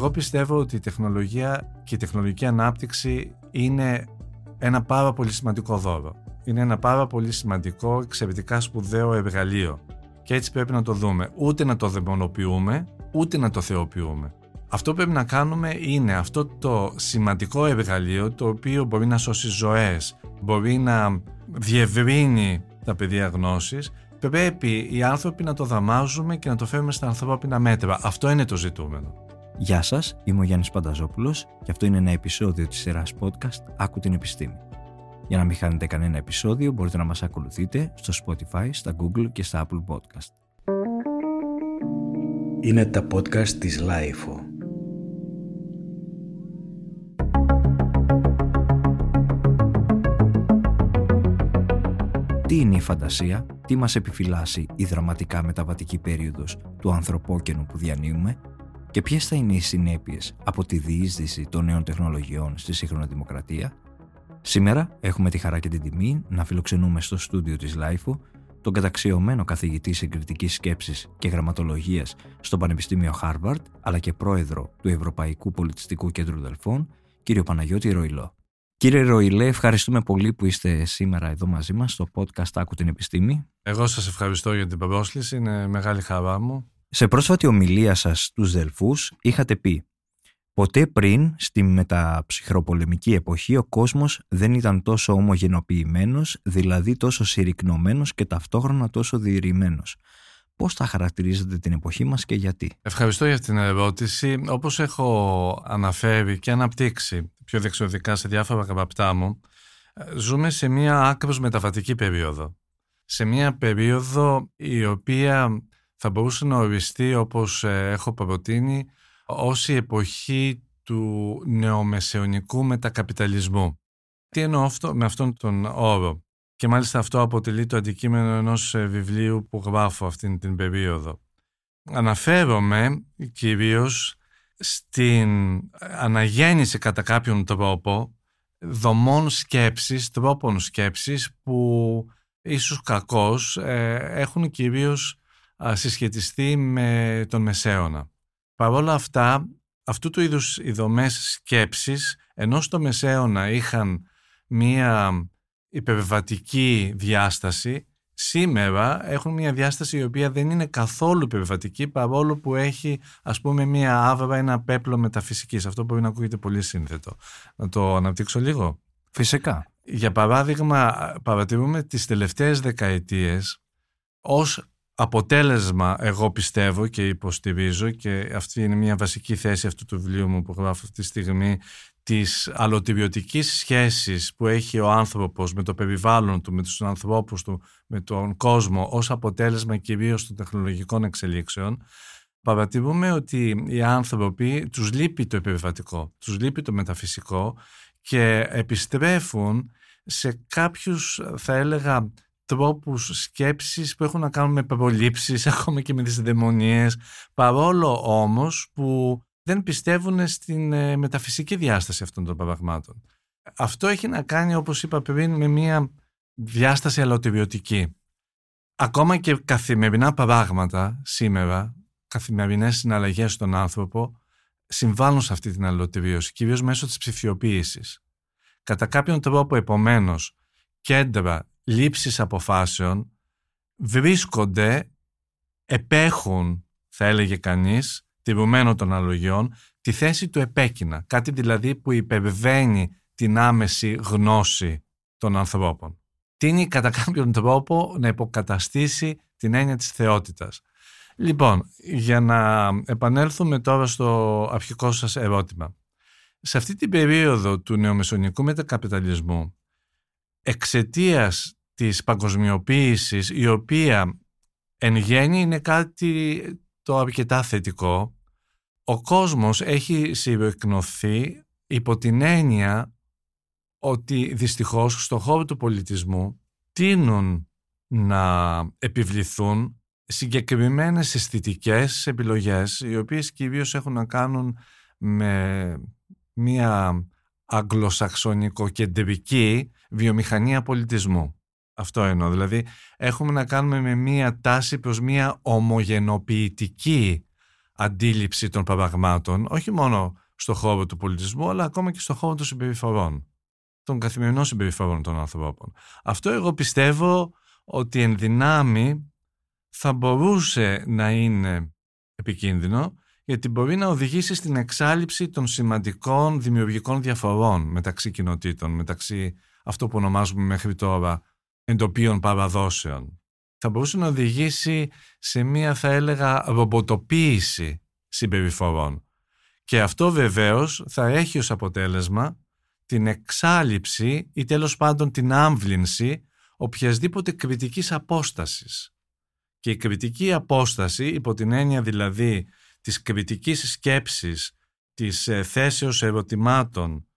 Εγώ πιστεύω ότι η τεχνολογία και η τεχνολογική ανάπτυξη είναι ένα πάρα πολύ σημαντικό δώρο. Είναι ένα πάρα πολύ σημαντικό, εξαιρετικά σπουδαίο εργαλείο. Και έτσι πρέπει να το δούμε. Ούτε να το δαιμονοποιούμε, ούτε να το θεοποιούμε. Αυτό που πρέπει να κάνουμε είναι αυτό το σημαντικό εργαλείο το οποίο μπορεί να σώσει ζωές, μπορεί να διευρύνει τα πεδία γνώσης, πρέπει οι άνθρωποι να το δαμάζουμε και να το φέρουμε στα ανθρώπινα μέτρα. Αυτό είναι το ζητούμενο. Γεια σας, είμαι ο Γιάννης Πανταζόπουλος και αυτό είναι ένα επεισόδιο της σειράς podcast «Άκου την επιστήμη». Για να μην χάνετε κανένα επεισόδιο μπορείτε να μας ακολουθείτε στο Spotify, στα Google και στα Apple Podcast. Είναι τα podcast της Lifeo. Τι είναι η φαντασία, τι μας επιφυλάσσει η δραματικά μεταβατική περίοδος του ανθρωπόκαινου που διανύουμε και ποιες θα είναι οι συνέπειες από τη διείσδυση των νέων τεχνολογιών στη σύγχρονη δημοκρατία; Σήμερα έχουμε τη χαρά και την τιμή να φιλοξενούμε στο στούντιο της LIFO τον καταξιωμένο καθηγητή συγκριτικής σκέψης και γραμματολογίας στο Πανεπιστήμιο Χάρβαρτ, αλλά και πρόεδρο του Ευρωπαϊκού Πολιτιστικού Κέντρου Δελφών, κύριο Παναγιώτη Ροϊλό. Κύριε Ροϊλέ, ευχαριστούμε πολύ που είστε σήμερα εδώ μαζί μας στο podcast «Άκου την επιστήμη». Εγώ σας ευχαριστώ για την παρόσκληση, είναι μεγάλη χαρά μου. Σε πρόσφατη ομιλία σας στους Δελφούς είχατε πει «Ποτέ πριν στη μεταψυχροπολεμική εποχή ο κόσμος δεν ήταν τόσο ομογενοποιημένος, δηλαδή τόσο συρρυκνωμένος και ταυτόχρονα τόσο διηρημένος. Πώς θα χαρακτηρίζετε την εποχή μας και γιατί; Ευχαριστώ για την ερώτηση. Όπως έχω αναφέρει και αναπτύξει πιο δεξιωτικά σε διάφορα καπαπτά μου, ζούμε σε μια άκρως μεταβατική περίοδο. Σε μια περίοδο η οποία θα μπορούσε να οριστεί όπως ε, έχω προτείνει ως η εποχή του νεομεσαιωνικού μετακαπιταλισμού. Τι εννοώ αυτό, με αυτόν τον όρο; Και μάλιστα αυτό αποτελεί το αντικείμενο ενός ε, βιβλίου που γράφω αυτήν την περίοδο. Αναφέρομαι κυρίως στην αναγέννηση κατά κάποιον τρόπο δομών σκέψης, τρόπων σκέψης που ίσως κακώς ε, έχουν κυρίως συσχετιστεί με τον Μεσαίωνα. Παρ' όλα αυτά, αυτού του είδους οι δομές σκέψης, ενώ στο Μεσαίωνα είχαν μία υπερβατική διάσταση, σήμερα έχουν μια διάσταση η οποία δεν είναι καθόλου υπερβατική παρόλο που έχει ας πούμε μια άβρα, ένα πέπλο μεταφυσικής. Αυτό μπορεί να ακούγεται πολύ σύνθετο. Να το αναπτύξω λίγο. Φυσικά. Για παράδειγμα, παρατηρούμε τις τελευταίες δεκαετίες ως αποτέλεσμα, εγώ πιστεύω και υποστηρίζω και αυτή είναι μια βασική θέση αυτού του βιβλίου μου που γράφω αυτή τη στιγμή της αλλοτιβιωτικής σχέσης που έχει ο άνθρωπος με το περιβάλλον του, με τους ανθρώπους του, με τον κόσμο ως αποτέλεσμα κυρίως των τεχνολογικών εξελίξεων. Παρατηρούμε ότι οι άνθρωποι τους λείπει το επιβατικό, τους λείπει το μεταφυσικό και επιστρέφουν σε κάποιους θα έλεγα τρόπους σκέψης που έχουν να κάνουν με προλήψεις, ακόμα και με τις δαιμονίες, παρόλο όμως που δεν πιστεύουν στην ε, μεταφυσική διάσταση αυτών των πραγμάτων. Αυτό έχει να κάνει, όπως είπα πριν, με μια διάσταση αλλοτιβιωτική. Ακόμα και καθημερινά πράγματα σήμερα, καθημερινές συναλλαγές στον άνθρωπο, συμβάλλουν σε αυτή την αλλοτιβίωση, κυρίως μέσω της ψηφιοποίησης. Κατά κάποιον τρόπο, επομένως, κέντρα λήψης αποφάσεων βρίσκονται, επέχουν, θα έλεγε κανείς, τηρουμένο των αλογιών, τη θέση του επέκεινα, κάτι δηλαδή που υπερβαίνει την άμεση γνώση των ανθρώπων. Τίνει κατά κάποιον τρόπο να υποκαταστήσει την έννοια της θεότητας. Λοιπόν, για να επανέλθουμε τώρα στο αρχικό σας ερώτημα. Σε αυτή την περίοδο του νεομεσονικού μετακαπιταλισμού, εξαιτίας της παγκοσμιοποίησης, η οποία εν γέννη είναι κάτι το αρκετά θετικό, ο κόσμος έχει συμπεκνωθεί υπό την έννοια ότι δυστυχώς στον χώρο του πολιτισμού τείνουν να επιβληθούν συγκεκριμένες αισθητικές επιλογές οι οποίες κυρίως έχουν να κάνουν με μια αγγλοσαξονικοκεντρική βιομηχανία πολιτισμού. Αυτό εννοώ. Δηλαδή έχουμε να κάνουμε με μια τάση προς μια ομογενοποιητική αντίληψη των πραγμάτων, όχι μόνο στο χώρο του πολιτισμού, αλλά ακόμα και στο χώρο των συμπεριφορών, των καθημερινών συμπεριφορών των ανθρώπων. Αυτό εγώ πιστεύω ότι εν δυνάμει θα μπορούσε να είναι επικίνδυνο, γιατί μπορεί να οδηγήσει στην εξάλληψη των σημαντικών δημιουργικών διαφορών μεταξύ κοινοτήτων, μεταξύ αυτό που ονομάζουμε μέχρι τώρα εντοπίων παραδόσεων. Θα μπορούσε να οδηγήσει σε μία, θα έλεγα, ρομποτοποίηση συμπεριφορών. Και αυτό βεβαίως θα έχει ως αποτέλεσμα την εξάλληψη ή τέλος πάντων την άμβλυνση οποιασδήποτε κριτικής απόστασης. Και η κριτική απόσταση, υπό την έννοια δηλαδή της κριτικής σκέψης, της ε, θέσεως ερωτημάτων,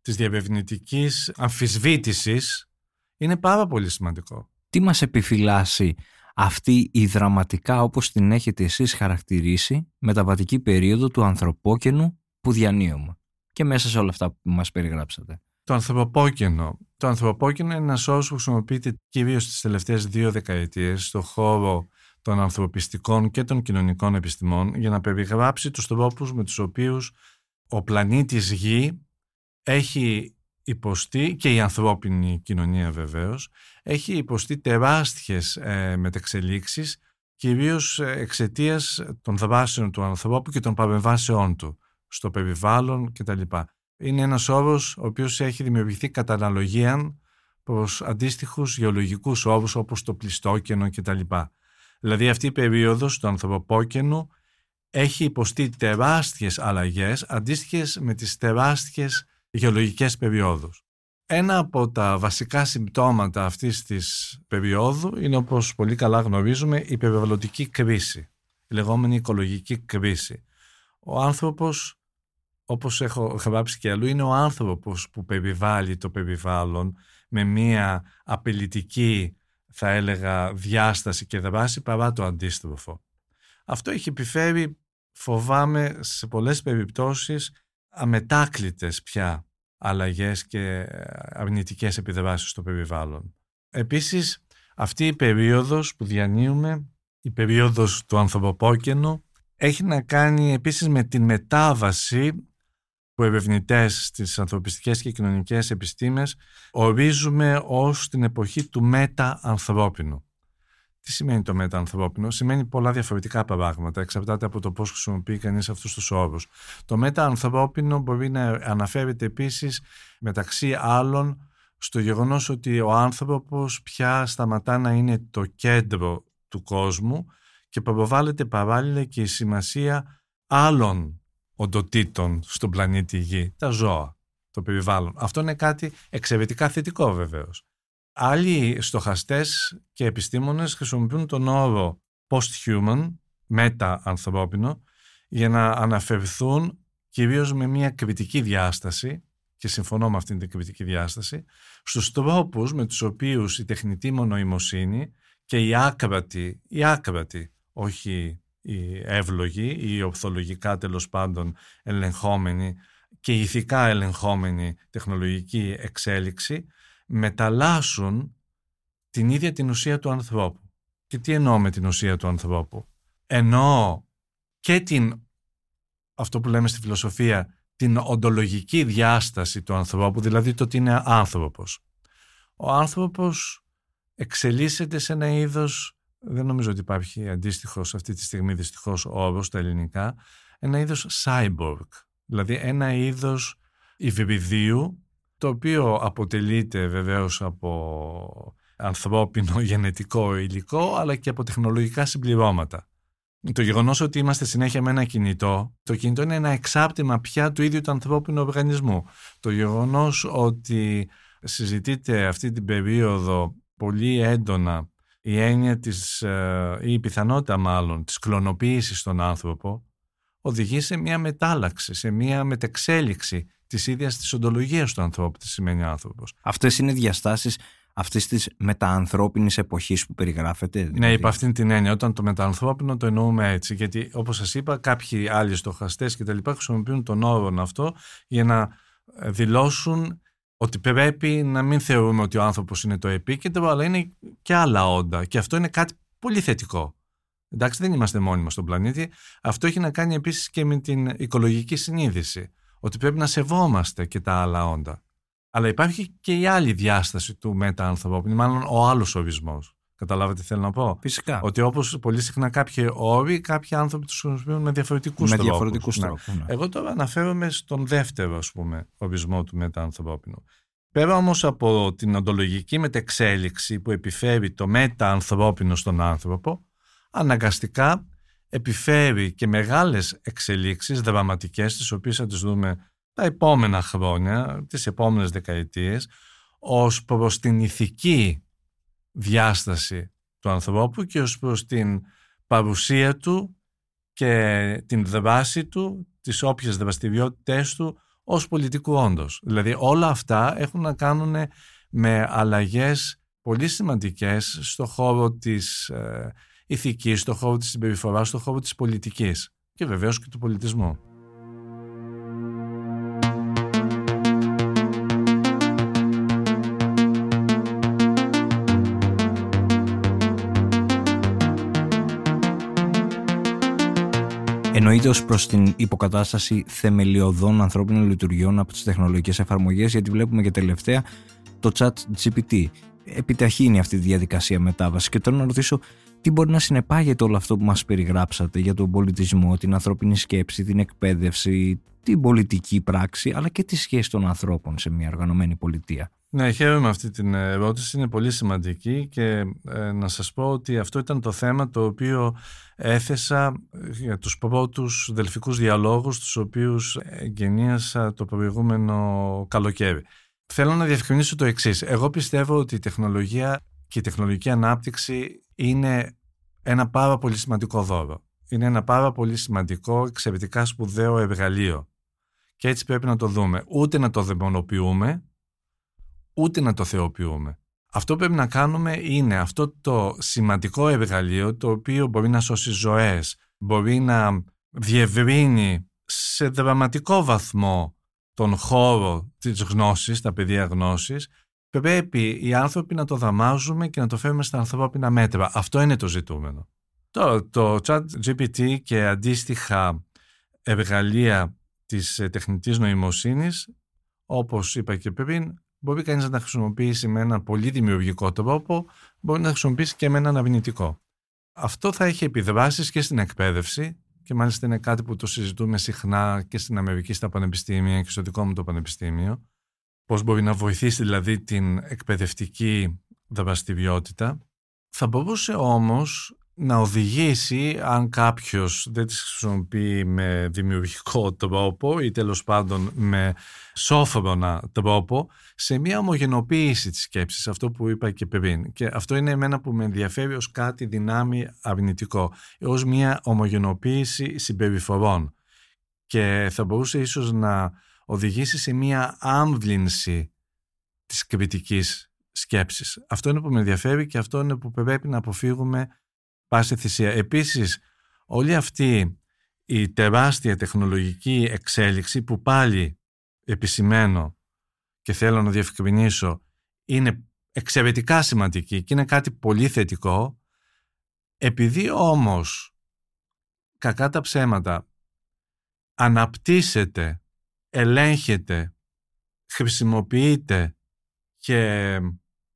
της διαβευνητικής αμφισβήτησης, είναι πάρα πολύ σημαντικό. Τι μας επιφυλάσσει αυτή η δραματικά όπως την έχετε εσείς χαρακτηρίσει μεταβατική περίοδο του ανθρωπόκαινου που διανύουμε; Και μέσα σε όλα αυτά που μας περιγράψατε. Το ανθρωπόκαινο. Το ανθρωπόκαινο είναι ένας όρος που χρησιμοποιείται κυρίως στις τελευταίες δύο δεκαετίες στο χώρο των ανθρωπιστικών και των κοινωνικών επιστημών για να περιγράψει τους τρόπους με τους οποίους ο πλανήτης Γη έχει υποστεί και η ανθρώπινη κοινωνία βεβαίως έχει υποστεί τεράστιες ε, μετεξελίξεις κυρίως ε, εξαιτίας των δράσεων του ανθρώπου και των παρεμβάσεών του στο περιβάλλον κτλ. Είναι ένας όρος ο οποίος έχει δημιουργηθεί κατά αναλογία προς αντίστοιχους γεωλογικούς όρους όπως το πλιστόκενο κτλ. Δηλαδή αυτή η περίοδος του ανθρωπόκαινου έχει υποστεί τεράστιες αλλαγές αντίστοιχες με τις τεράστιες γεωλογικές περιόδους. Ένα από τα βασικά συμπτώματα αυτής της περίοδου είναι όπως πολύ καλά γνωρίζουμε η περιβαλλοντική κρίση, η λεγόμενη οικολογική κρίση. Ο άνθρωπος, όπως έχω γράψει και αλλού, είναι ο άνθρωπος που περιβάλλει το περιβάλλον με μια απειλητική θα έλεγα διάσταση και δράση παρά το αντίστροφο. Αυτό έχει επιφέρει φοβάμαι σε πολλές περιπτώσεις αμετάκλητες πια αλλαγές και αρνητικές επιδράσεις στο περιβάλλον. Επίσης, αυτή η περίοδος που διανύουμε, η περίοδος του ανθρωποπόκαινου, έχει να κάνει επίσης με την μετάβαση που ερευνητές στις ανθρωπιστικές και κοινωνικές επιστήμες ορίζουμε ως την εποχή του μετα-ανθρώπινου. Τι σημαίνει το μετα-ανθρώπινο, σημαίνει πολλά διαφορετικά πράγματα, εξαρτάται από το πώς χρησιμοποιεί κανείς αυτούς τους όρους. Το μετα-ανθρώπινο μπορεί να αναφέρεται επίσης μεταξύ άλλων στο γεγονός ότι ο άνθρωπος πια σταματά να είναι το κέντρο του κόσμου και προβάλλεται παράλληλα και η σημασία άλλων οντοτήτων στον πλανήτη Γη, τα ζώα, το περιβάλλον. Αυτό είναι κάτι εξαιρετικά θετικό βεβαίως. Άλλοι στοχαστές και επιστήμονες χρησιμοποιούν τον όρο post-human, μετα-ανθρώπινο, για να αναφερθούν κυρίως με μια κριτική διάσταση, και συμφωνώ με αυτήν την κριτική διάσταση, στους τρόπους με τους οποίους η τεχνητή μονοημοσύνη και η άκρατη, η άκρατη, όχι η εύλογη ή η ορθολογικά τέλος πάντων ελεγχόμενη και ηθικά ελεγχόμενη τεχνολογική εξέλιξη μεταλλάσσουν την ίδια την ουσία του ανθρώπου. Και τι εννοώ με την ουσία του ανθρώπου; Εννοώ και την, αυτό που λέμε στη φιλοσοφία, την οντολογική διάσταση του ανθρώπου, δηλαδή το ότι είναι άνθρωπος. Ο άνθρωπος εξελίσσεται σε ένα είδος, δεν νομίζω ότι υπάρχει αντίστοιχος αυτή τη στιγμή δυστυχώς όρος στα ελληνικά, ένα είδος cyborg, δηλαδή ένα είδος υβριδίου το οποίο αποτελείται βεβαίως από ανθρώπινο γενετικό υλικό αλλά και από τεχνολογικά συμπληρώματα. Το γεγονός ότι είμαστε συνέχεια με ένα κινητό, το κινητό είναι ένα εξάπτυμα πια του ίδιου του ανθρώπινου οργανισμού. Το γεγονός ότι συζητείται αυτή την περίοδο πολύ έντονα η έννοια της, ε, ή η πιθανότητα μάλλον της κλωνοποίησης στον άνθρωπο οδηγεί σε μια μετάλλαξη, σε μια μετεξέλιξη της ίδιας της οντολογίας του ανθρώπου, τι σημαίνει άνθρωπος. Αυτές είναι διαστάσεις αυτής της μεταανθρώπινης εποχής που περιγράφεται. Δηλαδή. Ναι, υπ' αυτήν την έννοια. Όταν το μεταανθρώπινο το εννοούμε έτσι. Γιατί όπως σας είπα, κάποιοι άλλοι στοχαστές κτλ. χρησιμοποιούν τον όρο αυτό για να δηλώσουν ότι πρέπει να μην θεωρούμε ότι ο άνθρωπος είναι το επίκεντρο, αλλά είναι και άλλα όντα. Και αυτό είναι κάτι πολύ θετικό. Εντάξει, δεν είμαστε μόνοι μας στον πλανήτη. Αυτό έχει να κάνει επίσης και με την οικολογική συνείδηση. Ότι πρέπει να σεβόμαστε και τα άλλα όντα. Αλλά υπάρχει και η άλλη διάσταση του μετα-ανθρωπίνου, μάλλον ο άλλος ορισμός. Καταλάβατε τι θέλω να πω; Φυσικά. Ότι όπως πολύ συχνά κάποιοι όροι, κάποιοι άνθρωποι τους χρησιμοποιούν με διαφορετικούς τρόπους. Με διαφορετικού τρόπους. Ναι. Εγώ τώρα αναφέρομαι στον δεύτερο ας πούμε, ορισμό του μετα-ανθρωπίνου. Πέρα όμως από την οντολογική μετεξέλιξη που επιφέρει το μετα-ανθρώπινο στον άνθρωπο, αναγκαστικά επιφέρει και μεγάλες εξελίξεις δραματικές, τις οποίες θα τις δούμε τα επόμενα χρόνια, τις επόμενες δεκαετίες, ως προς την ηθική διάσταση του ανθρώπου και ως προς την παρουσία του και την δράση του, τις όποιες δραστηριότητες του ως πολιτικού όντως. Δηλαδή όλα αυτά έχουν να κάνουν με αλλαγές πολύ σημαντικές στο χώρο της ε, ηθικής, στο χώρο της συμπεριφοράς, στο χώρο της πολιτικής και βεβαίως και του πολιτισμού. Εννοείται ως προς την υποκατάσταση θεμελιωδών ανθρώπινων λειτουργιών από τις τεχνολογικές εφαρμογές, γιατί βλέπουμε και τελευταία το chat GPT. Επιταχύνει αυτή τη διαδικασία μετάβασης. Και θέλω να ρωτήσω τι μπορεί να συνεπάγεται όλο αυτό που μας περιγράψατε για τον πολιτισμό, την ανθρώπινη σκέψη, την εκπαίδευση, την πολιτική πράξη, αλλά και τη σχέση των ανθρώπων σε μια οργανωμένη πολιτεία; Ναι, χαίρομαι αυτή την ερώτηση, είναι πολύ σημαντική και ε, να σας πω ότι αυτό ήταν το θέμα το οποίο έθεσα για τους πρώτους δελφικούς διαλόγους τους οποίους εγγενίασα το προηγούμενο καλοκαίρι. Θέλω να διευκρινίσω το εξής. Εγώ πιστεύω ότι η τεχνολογία και η τεχνολογική ανάπτυξη είναι ένα πάρα πολύ σημαντικό δώρο. Είναι ένα πάρα πολύ σημαντικό, εξαιρετικά σπουδαίο εργαλείο. Και έτσι πρέπει να το δούμε. Ούτε να το δαιμονοποιούμε, ούτε να το θεοποιούμε. Αυτό που πρέπει να κάνουμε είναι αυτό το σημαντικό εργαλείο το οποίο μπορεί να σώσει ζωές, μπορεί να διευρύνει σε δραματικό βαθμό τον χώρο της γνώσης, τα πεδία γνώσης, πρέπει οι άνθρωποι να το δαμάζουμε και να το φέρουμε στα ανθρώπινα μέτρα. Αυτό είναι το ζητούμενο. Τώρα, το chat GPT και αντίστοιχα εργαλεία της ε, τεχνητής νοημοσύνης, όπως είπα και πριν, μπορεί κανείς να τα χρησιμοποιήσει με έναν πολύ δημιουργικό τρόπο, μπορεί να τα χρησιμοποιήσει και με έναν αρνητικό. Αυτό θα έχει επιδράσεις και στην εκπαίδευση και μάλιστα είναι κάτι που το συζητούμε συχνά και στην Αμερική στα πανεπιστήμια και στο δικό μου το πανεπιστήμιο. Πώς μπορεί να βοηθήσει δηλαδή την εκπαιδευτική δραστηριότητα. Θα μπορούσε όμως να οδηγήσει αν κάποιος δεν τις χρησιμοποιεί με δημιουργικό τρόπο ή τέλος πάντων με σόφρονα τρόπο σε μια ομογενοποίηση της σκέψης, αυτό που είπα και πριν. Και αυτό είναι εμένα που με ενδιαφέρει ως κάτι δυνάμει αρνητικό, ως μια ομογενοποίηση συμπεριφορών. Και θα μπορούσε ίσως να οδηγήσει σε μια άμβλυνση της κριτικής σκέψης. Αυτό είναι που με ενδιαφέρει και αυτό είναι που πρέπει να αποφύγουμε πάση θυσία. Επίσης, όλη αυτή η τεράστια τεχνολογική εξέλιξη που πάλι επισημένω και θέλω να διευκρινίσω είναι εξαιρετικά σημαντική και είναι κάτι πολύ θετικό επειδή όμως κακά τα ψέματα αναπτύσσεται, ελέγχεται, χρησιμοποιείται και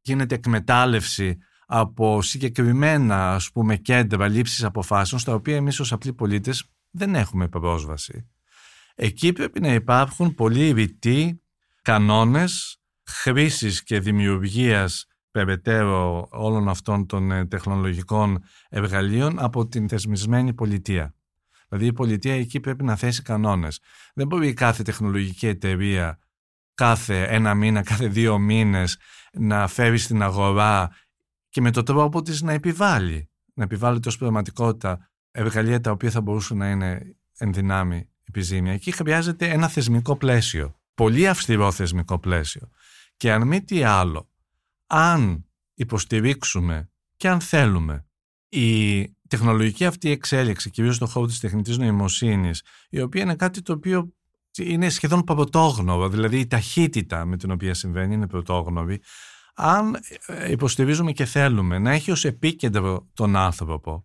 γίνεται εκμετάλλευση από συγκεκριμένα ας πούμε κέντρα λήψης αποφάσεων στα οποία εμείς ως απλοί πολίτες δεν έχουμε πρόσβαση. Εκεί πρέπει να υπάρχουν πολύ ρητοί κανόνες χρήσης και δημιουργίας περαιτέρω όλων αυτών των ε, τεχνολογικών εργαλείων από την θεσμισμένη πολιτεία. Δηλαδή η πολιτεία εκεί πρέπει να θέσει κανόνες. Δεν μπορεί κάθε τεχνολογική εταιρεία κάθε ένα μήνα, κάθε δύο μήνες να φέρει στην αγορά και με τον τρόπο της να επιβάλλει, να επιβάλλει ως πραγματικότητα εργαλεία τα οποία θα μπορούσαν να είναι ενδυνάμει επιζήμια. Εκεί χρειάζεται ένα θεσμικό πλαίσιο, πολύ αυστηρό θεσμικό πλαίσιο. Και αν μη τι άλλο, αν υποστηρίξουμε και αν θέλουμε η τεχνολογική αυτή εξέλιξη, κυρίως στον χώρο της τεχνητής νοημοσύνης, η οποία είναι κάτι το οποίο είναι σχεδόν πρωτόγνωρο, δηλαδή η ταχύτητα με την οποία συμβαίνει είναι πρωτόγνωρη, αν ε, υποστηρίζουμε και θέλουμε να έχει ως επίκεντρο τον άνθρωπο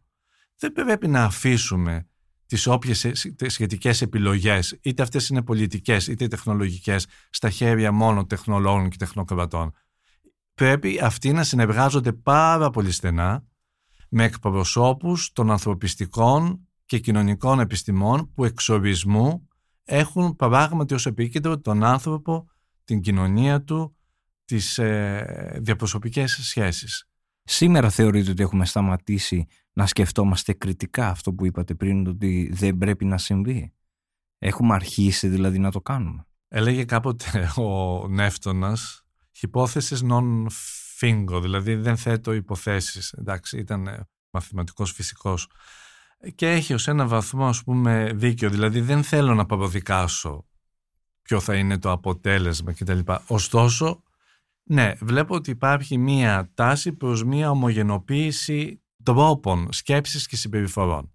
δεν πρέπει να αφήσουμε τις όποιες σχετικές επιλογές, είτε αυτές είναι πολιτικές είτε τεχνολογικές, στα χέρια μόνο τεχνολόγων και τεχνοκρατών. Πρέπει αυτοί να συνεργάζονται πάρα πολύ στενά με εκπροσώπους των ανθρωπιστικών και κοινωνικών επιστημών που εξορισμού έχουν πράγματι ως επίκεντρο τον άνθρωπο, την κοινωνία του, τις ε, διαπροσωπικές σχέσεις. Σήμερα θεωρείτε ότι έχουμε σταματήσει να σκεφτόμαστε κριτικά αυτό που είπατε πριν ότι δεν πρέπει να συμβεί; Έχουμε αρχίσει δηλαδή να το κάνουμε; Έλεγε κάποτε ο Νεύτωνας υπόθεσης non fingo, δηλαδή δεν θέτω υποθέσεις. Εντάξει, ήταν μαθηματικός φυσικός και έχει ως ένα βαθμό ας πούμε δίκιο, δηλαδή δεν θέλω να παροδικάσω ποιο θα είναι το αποτέλεσμα κτλ. Ωστόσο, ναι, βλέπω ότι υπάρχει μία τάση προς μία ομογενοποίηση τρόπων σκέψης και συμπεριφορών.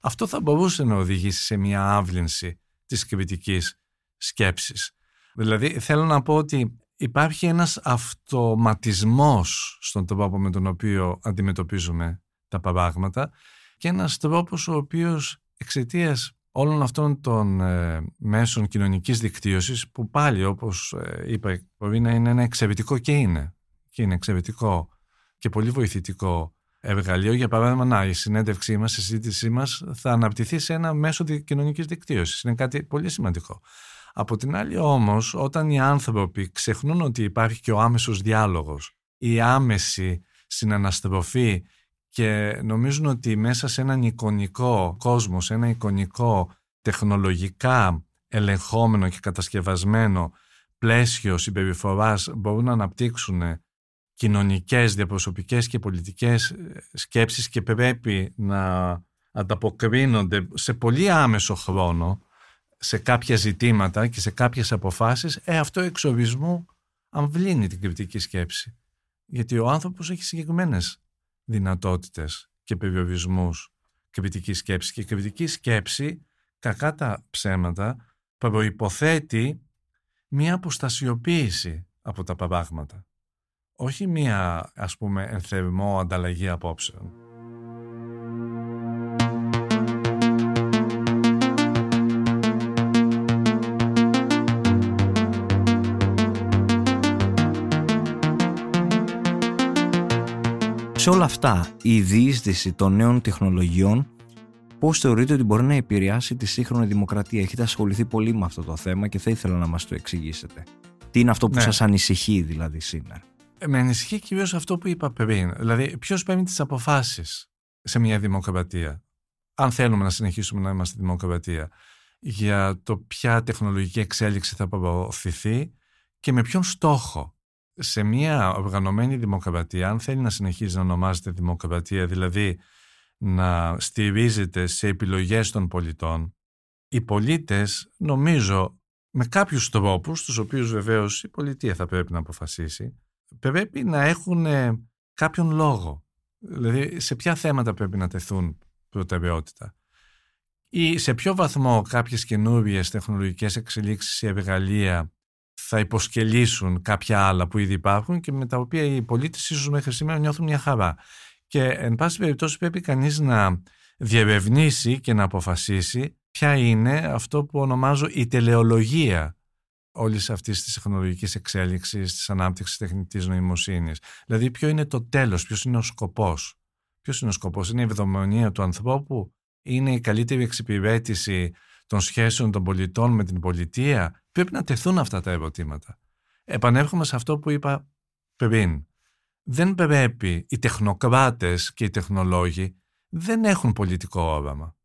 Αυτό θα μπορούσε να οδηγήσει σε μία άβλυνση της κριτικής σκέψης. Δηλαδή θέλω να πω ότι υπάρχει ένας αυτοματισμός στον τρόπο με τον οποίο αντιμετωπίζουμε τα παράγματα και ένας τρόπος ο οποίος εξαιτίας όλων αυτών των ε, μέσων κοινωνικής δικτύωσης που πάλι όπως ε, είπα μπορεί να είναι ένα εξαιρετικό και είναι και είναι εξαιρετικό και πολύ βοηθητικό εργαλείο. Για παράδειγμα, να, η συνέντευξή μας, η συζήτησή μας θα αναπτυχθεί σε ένα μέσο κοινωνικής δικτύωσης. Είναι κάτι πολύ σημαντικό. Από την άλλη όμως, όταν οι άνθρωποι ξεχνούν ότι υπάρχει και ο άμεσος διάλογος, η άμεση συναναστροφή και νομίζουν ότι μέσα σε έναν εικονικό κόσμο, σε ένα εικονικό τεχνολογικά ελεγχόμενο και κατασκευασμένο πλαίσιο συμπεριφοράς μπορούν να αναπτύξουν κοινωνικές, διαπροσωπικές και πολιτικές ε, σκέψεις και πρέπει να ανταποκρίνονται σε πολύ άμεσο χρόνο σε κάποια ζητήματα και σε κάποιες αποφάσεις, ε, αυτό εξορισμού αμβλύνει την κριτική σκέψη. Γιατί ο άνθρωπος έχει συγκεκριμένες δυνατότητες και περιορισμούς κριτική σκέψη. Και η κριτική σκέψη, κακά τα ψέματα, προϋποθέτει μία αποστασιοποίηση από τα παράγματα. Όχι μία, ας πούμε, ενθερμό ανταλλαγή απόψεων. Σε όλα αυτά, η διείσδυση των νέων τεχνολογιών πώς θεωρείτε ότι μπορεί να επηρεάσει τη σύγχρονη δημοκρατία; Έχετε ασχοληθεί πολύ με αυτό το θέμα και θα ήθελα να μας το εξηγήσετε. Τι είναι αυτό που ναι. σας ανησυχεί δηλαδή σήμερα; Ε, με ανησυχεί κυρίως αυτό που είπα πριν. Δηλαδή, ποιος παίρνει τις αποφάσεις σε μια δημοκρατία. Αν θέλουμε να συνεχίσουμε να είμαστε δημοκρατία. Για το ποια τεχνολογική εξέλιξη θα προωθηθεί και με ποιον στόχο; Σε μια οργανωμένη δημοκρατία, αν θέλει να συνεχίζει να ονομάζεται δημοκρατία, δηλαδή να στηρίζεται σε επιλογές των πολιτών, οι πολίτες νομίζω με κάποιους τρόπους, τους οποίους βεβαίως η πολιτεία θα πρέπει να αποφασίσει, πρέπει να έχουν κάποιον λόγο. Δηλαδή σε ποια θέματα πρέπει να τεθούν προτεραιότητα. Ή σε ποιο βαθμό κάποιες καινούριες τεχνολογικές εξελίξεις ή εργαλεία θα υποσκελίσουν κάποια άλλα που ήδη υπάρχουν και με τα οποία οι πολίτες ίσως μέχρι σήμερα νιώθουν μια χαρά. Και εν πάση περιπτώσει πρέπει κανείς να διερευνήσει και να αποφασίσει ποια είναι αυτό που ονομάζω η τελεολογία όλης αυτής της τεχνολογικής εξέλιξης, της ανάπτυξης τεχνητής νοημοσύνης. Δηλαδή, ποιο είναι το τέλος, ποιος είναι ο σκοπός. Ποιος είναι ο σκοπός, Είναι η ευδομονία του ανθρώπου, Είναι η καλύτερη εξυπηρέτηση των σχέσεων των πολιτών με την πολιτεία, πρέπει να τεθούν αυτά τα ερωτήματα. Επανέρχομαι σε αυτό που είπα πριν. Δεν πρέπει οι τεχνοκράτες και οι τεχνολόγοι δεν έχουν πολιτικό όραμα.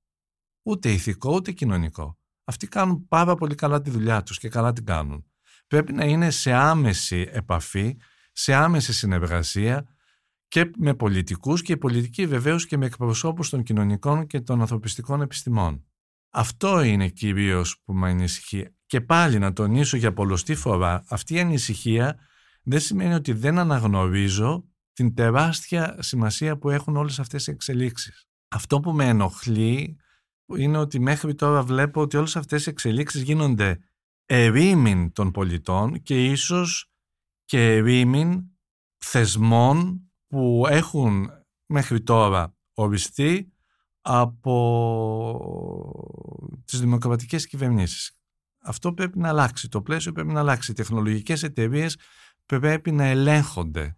Ούτε ηθικό ούτε κοινωνικό. Αυτοί κάνουν πάρα πολύ καλά τη δουλειά τους και καλά την κάνουν. Πρέπει να είναι σε άμεση επαφή, σε άμεση συνεργασία και με πολιτικούς και οι πολιτικοί βεβαίως και με εκπροσώπους των κοινωνικών και των ανθρωπιστικών επιστημών. Αυτό είναι κυρίως που με ανησυχεί. Και πάλι να τονίσω για πολλωστή φορά, αυτή η ανησυχία δεν σημαίνει ότι δεν αναγνωρίζω την τεράστια σημασία που έχουν όλες αυτές οι εξελίξεις. Αυτό που με ενοχλεί είναι ότι μέχρι τώρα βλέπω ότι όλες αυτές οι εξελίξεις γίνονται ερήμην των πολιτών και ίσως και ερήμην θεσμών που έχουν μέχρι τώρα οριστεί από τις δημοκρατικές κυβερνήσεις. Αυτό πρέπει να αλλάξει. Το πλαίσιο πρέπει να αλλάξει. Οι τεχνολογικές εταιρείες πρέπει να ελέγχονται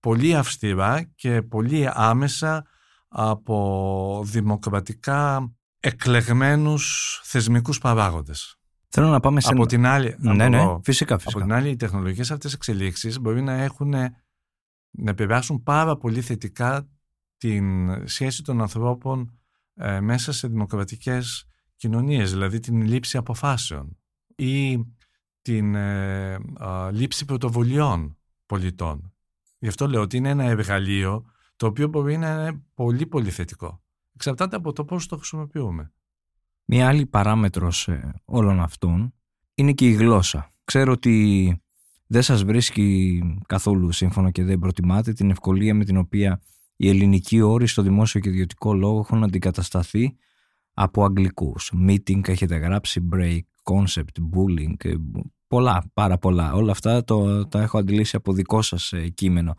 πολύ αυστηρά και πολύ άμεσα από δημοκρατικά εκλεγμένους θεσμικούς παράγοντες. Θέλω να πάμε σε... Από την άλλη, ναι, ναι, φυσικά, φυσικά. Από την άλλη, οι τεχνολογικές αυτές εξελίξεις μπορεί να έχουν να επηρεάσουν πάρα πολύ θετικά την σχέση των ανθρώπων ε, μέσα σε δημοκρατικές κοινωνίες, δηλαδή την λήψη αποφάσεων ή την ε, λήψη πρωτοβουλειών πολιτών. Γι' αυτό λέω ότι είναι ένα εργαλείο το οποίο μπορεί να είναι πολύ πολύ θετικό. Εξαρτάται από το πώς το χρησιμοποιούμε. Μία άλλη παράμετρος ε, όλων αυτών είναι και η γλώσσα. Ξέρω ότι δεν σας βρίσκει καθόλου σύμφωνο και δεν προτιμάτε την ευκολία με την οποία οι ελληνικοί όροι στο δημόσιο και ιδιωτικό λόγο έχουν αντικατασταθεί από αγγλικούς. Meeting έχετε γράψει, break, concept, bullying, ε, πολλά, πάρα πολλά. Όλα αυτά το, τα έχω αντιλήσει από δικό σας ε, κείμενο.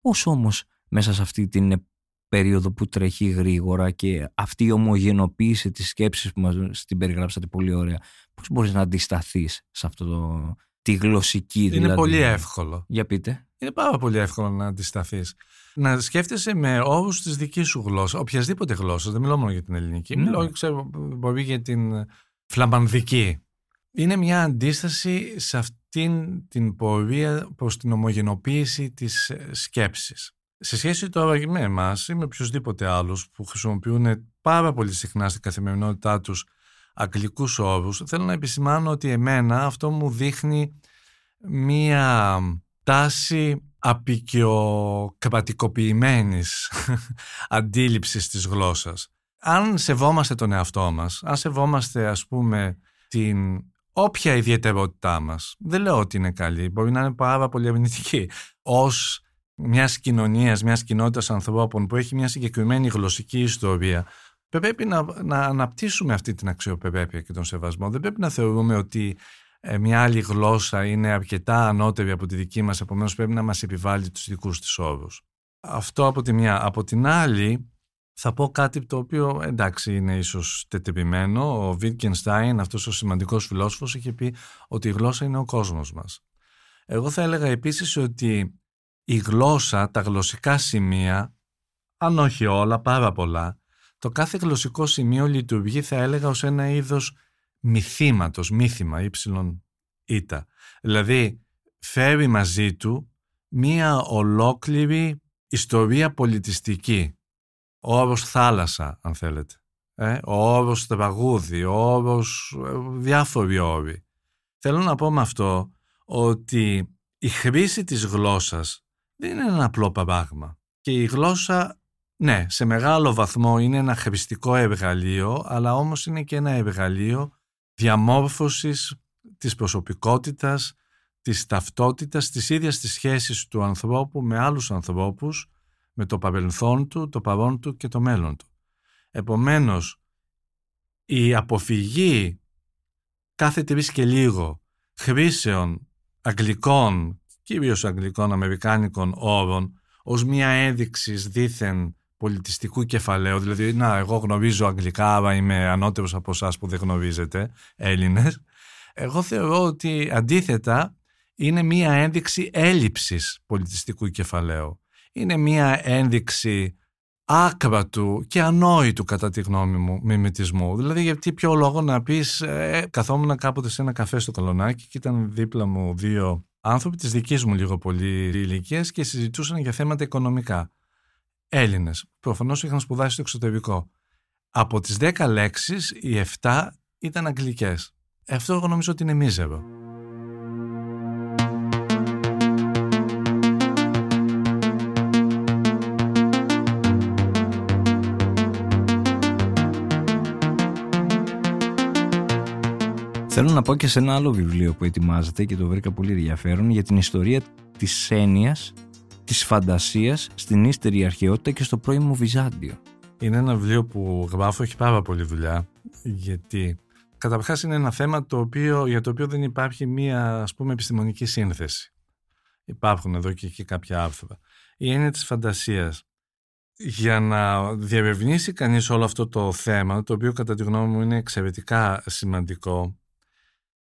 Πώς όμως μέσα σε αυτή την περίοδο που τρέχει γρήγορα και αυτή η ομογενοποίηση της σκέψης που μας την περιγράψατε πολύ ωραία, πώς μπορείς να αντισταθείς σε αυτό το, τη γλωσσική Είναι δηλαδή. πολύ εύκολο. Για πείτε. Είναι πάρα πολύ εύκολο να αντισταθείς. Να σκέφτεσαι με όρους της δικής σου γλώσσας, οποιασδήποτε γλώσσα, δεν μιλώ μόνο για την ελληνική, Ναι. μιλώ ξέρω, μπορεί για την φλαμανδική. Είναι μια αντίσταση σε αυτήν την πορεία προς την ομογενοποίηση της ε, σκέψης. Σε σχέση τώρα με εμάς ή με οποιοδήποτε άλλους που χρησιμοποιούν πάρα πολύ συχνά στην καθημερινότητά τους αγγλικούς όρους, θέλω να επισημάνω ότι εμένα αυτό μου δείχνει μία τάση απεικιοκρατικοποιημένης αντίληψης της γλώσσας. Αν σεβόμαστε τον εαυτό μας, αν σεβόμαστε ας πούμε την όποια ιδιαιτερότητά μας, δεν λέω ότι είναι καλή, μπορεί να είναι πάρα πολύ αρνητική, ως μιας κοινωνίας, μιας κοινότητας ανθρώπων που έχει μια συγκεκριμένη γλωσσική ιστορία, πρέπει να, να αναπτύσσουμε αυτή την αξιοπρέπεια και τον σεβασμό. Δεν πρέπει να θεωρούμε ότι ε, μια άλλη γλώσσα είναι αρκετά ανώτερη από τη δική μας, επομένως πρέπει να μας επιβάλλει τους δικούς της όρους. Αυτό από τη μια. Από την άλλη, θα πω κάτι το οποίο εντάξει είναι ίσως τετυπημένο. Ο Wittgenstein, αυτός ο σημαντικός φιλόσοφος, είχε πει ότι η γλώσσα είναι ο κόσμος μας. Εγώ θα έλεγα επίσης ότι η γλώσσα, τα γλωσσικά σημεία, αν όχι όλα, πάρα πολλά, το κάθε γλωσσικό σημείο λειτουργεί θα έλεγα ως ένα είδος μυθήματος, μύθιμα, ύψιλον ήτα. Δηλαδή φέρει μαζί του μία ολόκληρη ιστορία πολιτιστική. Ο όρος θάλασσα, αν θέλετε. Ε, ο όρος τραγούδι, ο όρος ε, διάφοροι όροι. Θέλω να πω με αυτό ότι η χρήση της γλώσσας δεν είναι ένα απλό πράγμα. Και η γλώσσα, ναι, σε μεγάλο βαθμό είναι ένα χρηστικό εργαλείο, αλλά όμως είναι και ένα εργαλείο διαμόρφωσης της προσωπικότητας, της ταυτότητας, της ίδιας της σχέσης του ανθρώπου με άλλους ανθρώπους, με το παρελθόν του, το παρόν του και το μέλλον του. Επομένως, η αποφυγή κάθε τρεις και λίγο χρήσεων αγγλικών, κυρίως αγγλικών, αμερικάνικων όρων, ως μια ένδειξη δήθεν πολιτιστικού κεφαλαίου, δηλαδή να εγώ γνωρίζω αγγλικά, άρα είμαι ανώτερος από εσάς που δεν γνωρίζετε, Έλληνες, εγώ θεωρώ ότι αντίθετα είναι μια ένδειξη έλλειψης πολιτιστικού κεφαλαίου. Είναι μια ένδειξη άκρατου και ανόητου κατά τη γνώμη μου μιμητισμού. Δηλαδή γιατί ποιο λόγο να πεις ε, καθόμουν κάποτε σε ένα καφέ στο Κολονάκι και ήταν δίπλα μου δύο άνθρωποι της δικής μου λίγο πολύ ηλικία και συζητούσαν για θέματα οικονομικά. Έλληνες. Προφανώς είχαν σπουδάσει στο εξωτερικό. Από τις 10 λέξεις, οι 7 ήταν αγγλικές. Αυτό εγώ νομίζω ότι είναι μίζερο. Θέλω να πω και σε ένα άλλο βιβλίο που ετοιμάζεται και το βρήκα πολύ ενδιαφέρον για την ιστορία της έννοιας, της φαντασίας στην ύστερη αρχαιότητα και στο πρώιμο Βυζάντιο. Είναι ένα βιβλίο που γράφω, έχει πάρα πολλή δουλειά, γιατί καταρχάς είναι ένα θέμα το οποίο, για το οποίο δεν υπάρχει μία ας πούμε επιστημονική σύνθεση. Υπάρχουν εδώ και εκεί κάποια άρθρα. Η έννοια της φαντασίας. για να διαβευνήσει κανείς όλο αυτό το θέμα, το οποίο κατά τη γνώμη μου είναι εξαιρετικά σημαντικό,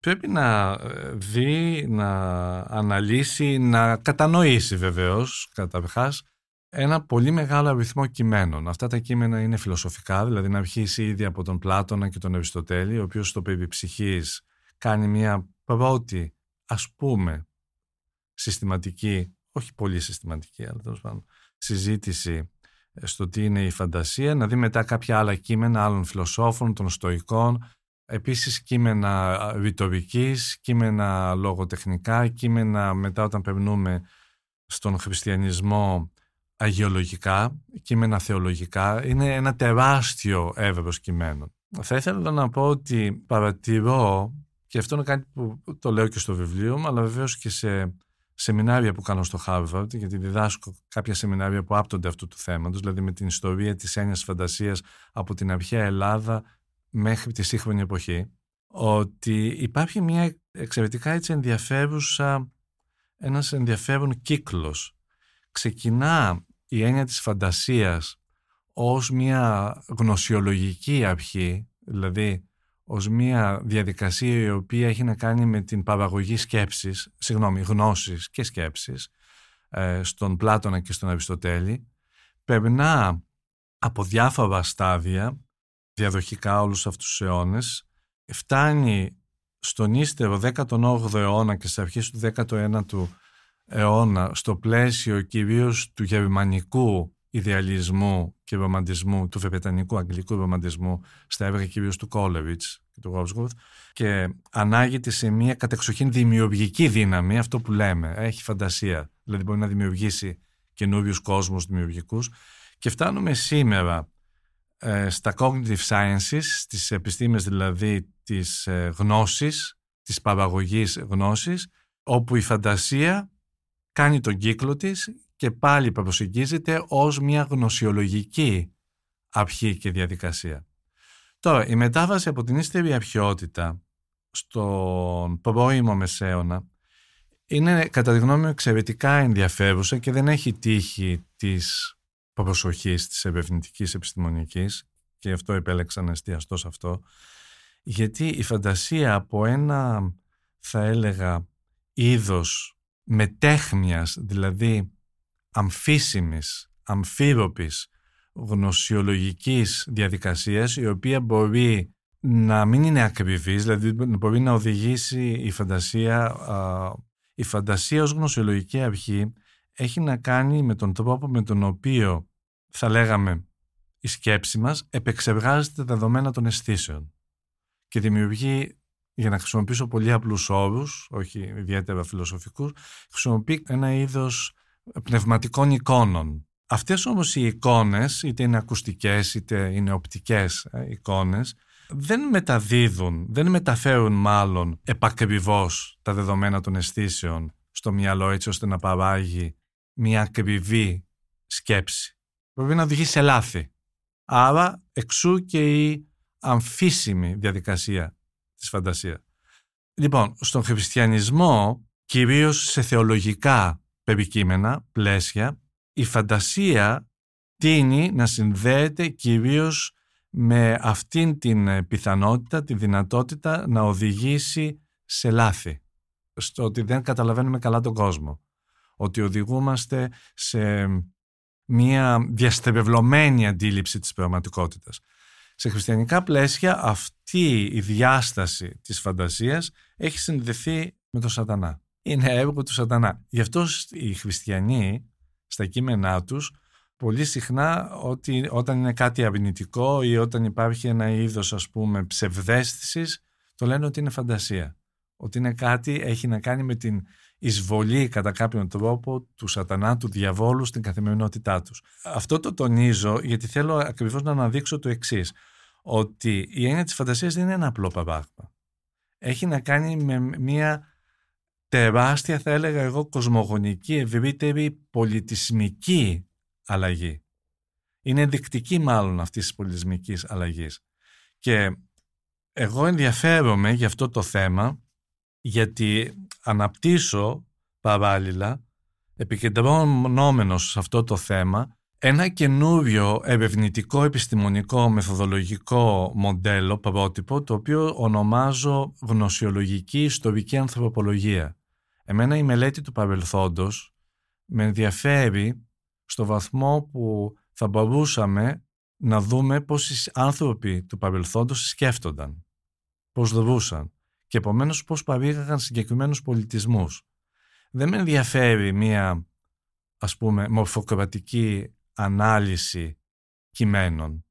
πρέπει να ε, δει, να αναλύσει, να κατανοήσει βεβαίως καταρχάς ένα πολύ μεγάλο αριθμό κειμένων. Αυτά τα κείμενα είναι φιλοσοφικά, δηλαδή να αρχίσει ήδη από τον Πλάτωνα και τον Αριστοτέλη, ο οποίος στο περί ψυχής κάνει μια πρώτη, ας πούμε, συστηματική, όχι πολύ συστηματική, αλλά τέλος πάντων, συζήτηση στο τι είναι η φαντασία, να δει μετά κάποια άλλα κείμενα άλλων φιλοσόφων, των στοικών, επίσης κείμενα ρητορικής, κείμενα λογοτεχνικά, κείμενα μετά όταν περνούμε στον χριστιανισμό αγιολογικά, κείμενα θεολογικά. Είναι ένα τεράστιο εύρος κειμένων. Θα ήθελα να πω ότι παρατηρώ, και αυτό είναι κάτι που το λέω και στο βιβλίο μου, αλλά βεβαίως και σε σεμινάρια που κάνω στο Harvard, γιατί διδάσκω κάποια σεμινάρια που άπτονται αυτού του θέματος, δηλαδή με την ιστορία της έννοιας φαντασίας από την αρχαία Ελλάδα μέχρι τη σύγχρονη εποχή, ότι υπάρχει μια εξαιρετικά έτσι ενδιαφέρουσα, ένας ενδιαφέρον κύκλος. Ξεκινά η έννοια της φαντασίας ως μια γνωσιολογική αρχή, δηλαδή ως μια διαδικασία η οποία έχει να κάνει με την παραγωγή σκέψης, συγγνώμη, γνώσης και σκέψης ε, στον Πλάτωνα και στον Αριστοτέλη, περνά από διάφορα στάδια, διαδοχικά όλους αυτούς τους αιώνες, φτάνει στον ύστερο 18ο αιώνα και στις αρχές του 19ου αιώνα στο πλαίσιο κυρίως του γερμανικού ιδεαλισμού και ρομαντισμού, του βρετανικού αγγλικού ρομαντισμού στα έργα κυρίως του Κόλεβιτς και του Ρόσγουρθ και ανάγεται σε μια κατεξοχήν δημιουργική δύναμη, αυτό που λέμε, έχει φαντασία, δηλαδή μπορεί να δημιουργήσει καινούριους κόσμους δημιουργικούς. Και φτάνουμε σήμερα ε, στα cognitive sciences, στις επιστήμες δηλαδή της ε, γνώσης, της παραγωγής γνώσης, όπου η φαντασία κάνει τον κύκλο της και πάλι προσεγγίζεται ως μια γνωσιολογική αρχή και διαδικασία. Τώρα, η μετάβαση από την ύστερη αρχαιότητα στον πρώιμο μεσαίωνα είναι κατά τη γνώμη μου εξαιρετικά ενδιαφέρουσα και δεν έχει τύχη της προσοχής της ερευνητικής επιστημονικής και αυτό επέλεξα να εστιαστώ σε αυτό γιατί η φαντασία από ένα θα έλεγα είδος μετέχμιας δηλαδή αμφίσιμης, αμφίροπης γνωσιολογικής διαδικασίας η οποία μπορεί να μην είναι ακριβής, δηλαδή μπορεί να οδηγήσει η φαντασία, η φαντασία ως γνωσιολογική αρχή έχει να κάνει με τον τρόπο με τον οποίο θα λέγαμε η σκέψη μας επεξεργάζεται τα δεδομένα των αισθήσεων και δημιουργεί, για να χρησιμοποιήσω πολύ απλούς όρους, όχι ιδιαίτερα φιλοσοφικούς, χρησιμοποιεί ένα είδος πνευματικών εικόνων. Αυτές όμως οι εικόνες, είτε είναι ακουστικές είτε είναι οπτικές ε, εικόνες, δεν μεταδίδουν, δεν μεταφέρουν μάλλον επακριβώς τα δεδομένα των αισθήσεων στο μυαλό έτσι ώστε να παράγει μια ακριβή σκέψη. Μπορεί να οδηγεί σε λάθη. Άρα εξού και η αμφίσιμη διαδικασία της φαντασίας. Λοιπόν, στον χριστιανισμό, κυρίως σε θεολογικά περικείμενα, πλαίσια, η φαντασία τίνει να συνδέεται κυρίως με αυτήν την πιθανότητα, τη δυνατότητα να οδηγήσει σε λάθη. Στο ότι δεν καταλαβαίνουμε καλά τον κόσμο. Ότι οδηγούμαστε σε μια διαστρεβλωμένη αντίληψη της πραγματικότητας. Σε χριστιανικά πλαίσια αυτή η διάσταση της φαντασίας έχει συνδεθεί με τον σατανά είναι έργο του σατανά. Γι' αυτό οι χριστιανοί στα κείμενά τους πολύ συχνά ότι όταν είναι κάτι αρνητικό ή όταν υπάρχει ένα είδος ας πούμε ψευδέστησης το λένε ότι είναι φαντασία. Ότι είναι κάτι έχει να κάνει με την εισβολή κατά κάποιον τρόπο του σατανά, του διαβόλου στην καθημερινότητά τους. Αυτό το τονίζω γιατί θέλω ακριβώς να αναδείξω το εξής ότι η έννοια της φαντασίας δεν είναι ένα απλό παπάγμα. Έχει να κάνει με μια τεράστια θα έλεγα εγώ κοσμογονική, ευρύτερη πολιτισμική αλλαγή. Είναι ενδεικτική μάλλον αυτής της πολιτισμικής αλλαγής. Και εγώ ενδιαφέρομαι για αυτό το θέμα γιατί αναπτύσσω παράλληλα επικεντρωνόμενος σε αυτό το θέμα ένα καινούριο ερευνητικό επιστημονικό μεθοδολογικό μοντέλο, πρότυπο, το οποίο ονομάζω γνωσιολογική ιστορική ανθρωπολογία. Εμένα η μελέτη του παρελθόντος με ενδιαφέρει στο βαθμό που θα μπορούσαμε να δούμε πώς οι άνθρωποι του παρελθόντος σκέφτονταν, πώς δρούσαν και επομένως πώς παρήγαγαν συγκεκριμένους πολιτισμούς. Δεν με ενδιαφέρει μία ας πούμε μορφοκρατική ανάλυση κειμένων.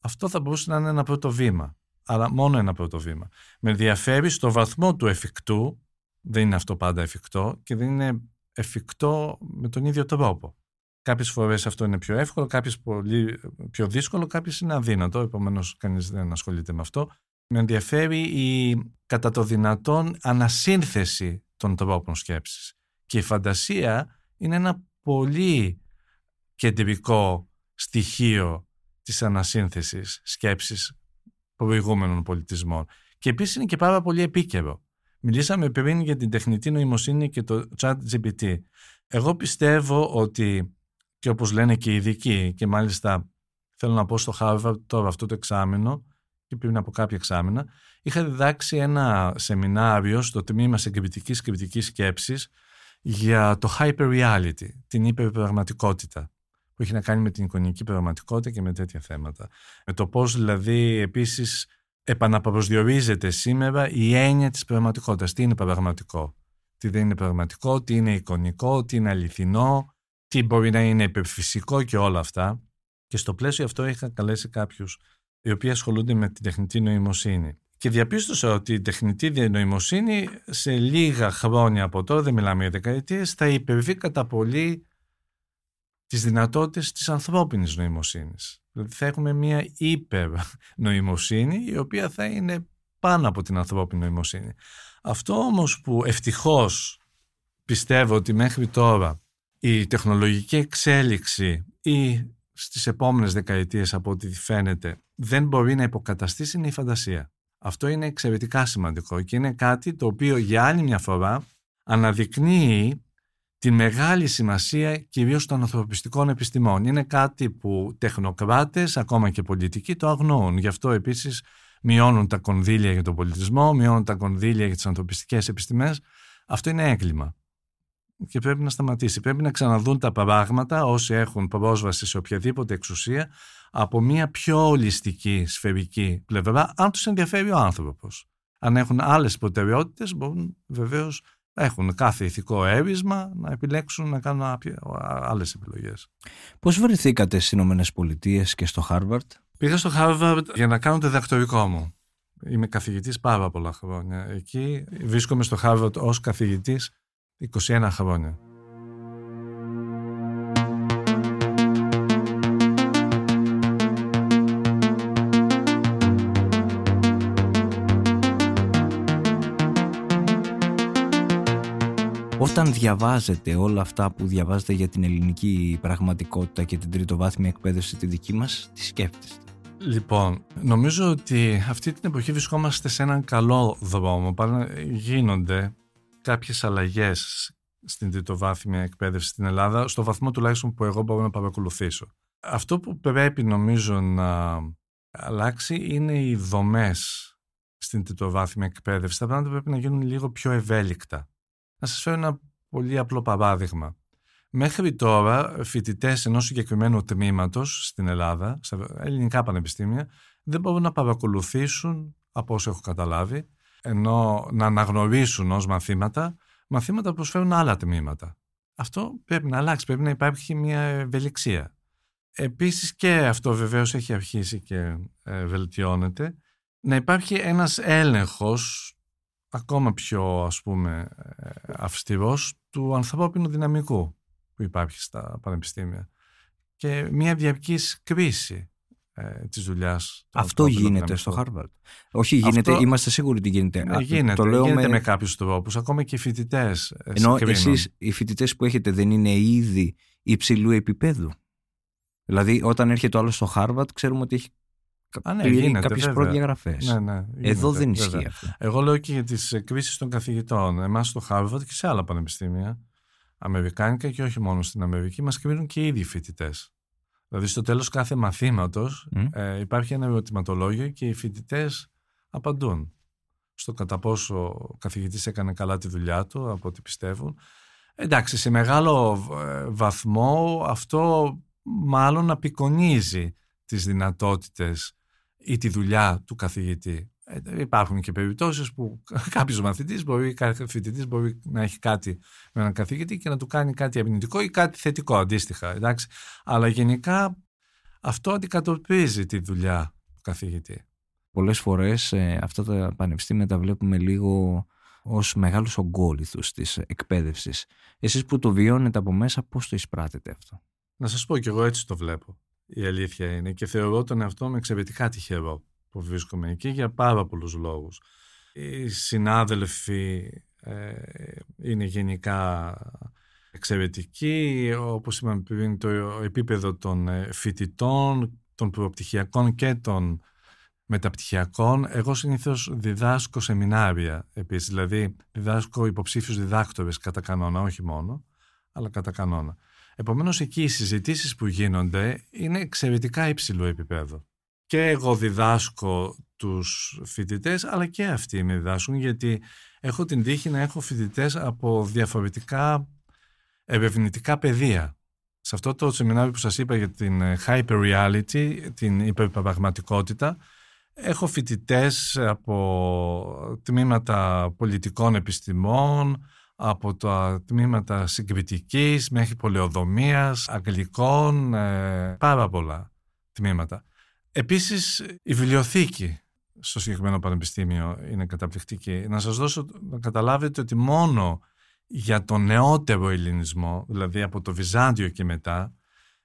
Αυτό θα μπορούσε να είναι ένα πρώτο βήμα, αλλά μόνο ένα πρώτο βήμα. Με ενδιαφέρει στο βαθμό του εφικτού, δεν είναι αυτό πάντα εφικτό και δεν είναι εφικτό με τον ίδιο τρόπο. Κάποιες φορές αυτό είναι πιο εύκολο, κάποιες πολύ πιο δύσκολο, κάποιες είναι αδύνατο, επομένως κανείς δεν ασχολείται με αυτό. Με ενδιαφέρει η κατά το δυνατόν ανασύνθεση των τρόπων σκέψης. Και η φαντασία είναι ένα πολύ κεντρικό στοιχείο της ανασύνθεσης σκέψης προηγούμενων πολιτισμών. Και επίσης είναι και πάρα πολύ επίκαιρο. Μιλήσαμε πριν για την τεχνητή νοημοσύνη και το chat GPT. Εγώ πιστεύω ότι, και όπως λένε και οι ειδικοί, και μάλιστα θέλω να πω στο Harvard τώρα αυτό το εξάμεινο, και πριν από κάποια εξάμεινα, είχα διδάξει ένα σεμινάριο στο τμήμα συγκριτικής κριτικής σκέψης για το hyper reality, την υπερπραγματικότητα που έχει να κάνει με την εικονική πραγματικότητα και με τέτοια θέματα. Με το πώς δηλαδή επίσης επαναπροσδιορίζεται σήμερα η έννοια της πραγματικότητας. Τι είναι πραγματικό, τι δεν είναι πραγματικό, τι είναι εικονικό, τι είναι αληθινό, τι μπορεί να είναι υπερφυσικό και όλα αυτά. Και στο πλαίσιο αυτό είχα καλέσει κάποιους οι οποίοι ασχολούνται με την τεχνητή νοημοσύνη. Και διαπίστωσα ότι η τεχνητή νοημοσύνη σε λίγα χρόνια από τώρα, δεν μιλάμε για δεκαετίες, θα υπερβεί κατά πολύ τις δυνατότητες της ανθρώπινης νοημοσύνης. Δηλαδή θα έχουμε μια υπερ-νοημοσύνη η οποία θα είναι πάνω από την ανθρώπινη νοημοσύνη. Αυτό όμως που ευτυχώς πιστεύω ότι μέχρι τώρα η τεχνολογική εξέλιξη ή στις επόμενες δεκαετίες από ό,τι φαίνεται δεν μπορεί να υποκαταστήσει είναι η φαντασία. Αυτό είναι εξαιρετικά σημαντικό και είναι κάτι το οποίο για άλλη μια φορά αναδεικνύει τη μεγάλη σημασία κυρίως των ανθρωπιστικών επιστημών. Είναι κάτι που τεχνοκράτες, ακόμα και πολιτικοί, το αγνοούν. Γι' αυτό επίσης μειώνουν τα κονδύλια για τον πολιτισμό, μειώνουν τα κονδύλια για τις ανθρωπιστικές επιστημές. Αυτό είναι έγκλημα. Και πρέπει να σταματήσει. Πρέπει να ξαναδούν τα πράγματα όσοι έχουν πρόσβαση σε οποιαδήποτε εξουσία από μια πιο ολιστική, σφαιρική πλευρά, αν τους ενδιαφέρει ο άνθρωπος. Αν έχουν άλλες προτεραιότητες, μπορούν βεβαίως έχουν κάθε ηθικό έβρισμα να επιλέξουν να κάνουν άλλες επιλογές. Πώς βρεθήκατε στις Ηνωμένες Πολιτείες και στο Χάρβαρτ; Πήγα στο Χάρβαρντ για να κάνω το διδακτορικό μου. Είμαι καθηγητής πάρα πολλά χρόνια. Εκεί βρίσκομαι στο Χάρβαρντ ως καθηγητής 21 χρόνια. Όταν διαβάζετε όλα αυτά που διαβάζετε για την ελληνική πραγματικότητα και την τριτοβάθμια εκπαίδευση τη δική μας, τι σκέφτεστε; Λοιπόν, νομίζω ότι αυτή την εποχή βρισκόμαστε σε έναν καλό δρόμο. Γίνονται κάποιες αλλαγές στην τριτοβάθμια εκπαίδευση στην Ελλάδα, στο βαθμό τουλάχιστον που εγώ μπορώ να παρακολουθήσω. Αυτό που πρέπει νομίζω να αλλάξει είναι οι δομές στην τριτοβάθμια εκπαίδευση. Τα πράγματα πρέπει να γίνουν λίγο πιο ευέλικτα. Να σας φέρω ένα πολύ απλό παράδειγμα. Μέχρι τώρα, φοιτητές ενός συγκεκριμένου τμήματος στην Ελλάδα, στα ελληνικά πανεπιστήμια, δεν μπορούν να παρακολουθήσουν, από όσο έχω καταλάβει, ενώ να αναγνωρίσουν ως μαθήματα, μαθήματα που προσφέρουν άλλα τμήματα. Αυτό πρέπει να αλλάξει, πρέπει να υπάρχει μια ευελιξία. Επίσης και αυτό βεβαίως έχει αρχίσει και ε, βελτιώνεται, να υπάρχει ένας έλεγχος ακόμα πιο ας πούμε ε, αυστηρός του ανθρώπινου δυναμικού που υπάρχει στα πανεπιστήμια και μια διαρκής κρίση ε, της δουλειάς. Αυτό γίνεται στο Harvard. Όχι, γίνεται, Αυτό... είμαστε σίγουροι ότι γίνεται. Ναι, γίνεται, το λέω γίνεται με... με κάποιους τρόπους, ακόμα και οι φοιτητές. Ε, Ενώ εσείς οι φοιτητές που έχετε δεν είναι ήδη υψηλού επίπεδου; Δηλαδή όταν έρχεται ο άλλος στο Harvard ξέρουμε ότι έχει Α, ναι, γίνεται, κάποιες προδιαγραφές. Ναι, ναι, Εδώ δεν ισχύει αυτό. Εγώ λέω και για τις εκκρίσεις των καθηγητών. Εμάς στο Harvard και σε άλλα πανεπιστήμια, Αμερικάνικα και όχι μόνο στην Αμερική, μας κρίνουν και οι ίδιοι φοιτητές. Δηλαδή στο τέλος κάθε μαθήματος Μμ. ε, υπάρχει ένα ερωτηματολόγιο και οι φοιτητές απαντούν στο κατά πόσο ο καθηγητής έκανε καλά τη δουλειά του, από ό,τι πιστεύουν. Εντάξει, σε μεγάλο ε, βαθμό αυτό μάλλον απεικονίζει τις δυνατότητες ή τη δουλειά του καθηγητή. Ε, υπάρχουν και περιπτώσεις που κάποιος μαθητής μπορεί, κάθε φοιτητής μπορεί να έχει κάτι με έναν καθηγητή και να του κάνει κάτι αρνητικό ή κάτι θετικό αντίστοιχα. Εντάξει. Αλλά γενικά αυτό αντικατοπτρίζει τη δουλειά του καθηγητή. Πολλές φορές ε, αυτά τα πανεπιστήμια τα βλέπουμε λίγο ως μεγάλους ογκόληθους της εκπαίδευσης. Εσείς που το βιώνετε από μέσα, πώς το εισπράτετε αυτό; Να σας πω κι εγώ έτσι το βλέπω. Η αλήθεια είναι και θεωρώ τον εαυτό μου εξαιρετικά τυχερό που βρίσκομαι εκεί για πάρα πολλούς λόγους. Οι συνάδελφοι ε, είναι γενικά εξαιρετικοί, όπως είπαμε πριν το επίπεδο των ε, φοιτητών, των προπτυχιακών και των μεταπτυχιακών. Εγώ συνήθως διδάσκω σεμινάρια επίσης, δηλαδή διδάσκω υποψήφιους διδάκτορες κατά κανόνα, όχι μόνο, αλλά κατά κανόνα. Επομένως εκεί οι συζητήσεις που γίνονται είναι εξαιρετικά υψηλού επίπεδο. Και εγώ διδάσκω τους φοιτητές, αλλά και αυτοί με διδάσκουν, γιατί έχω την τύχη να έχω φοιτητές από διαφορετικά ερευνητικά πεδία. Σε αυτό το σεμινάριο που σας είπα για την hyper reality, την υπερπραγματικότητα, έχω φοιτητές από τμήματα πολιτικών επιστημών, από τα τμήματα συγκριτικής μέχρι πολεοδομίας, αγγλικών, ε, πάρα πολλά τμήματα. Επίσης η βιβλιοθήκη στο συγκεκριμένο πανεπιστήμιο είναι καταπληκτική. Να σας δώσω να καταλάβετε ότι μόνο για τον νεότερο ελληνισμό, δηλαδή από το Βυζάντιο και μετά,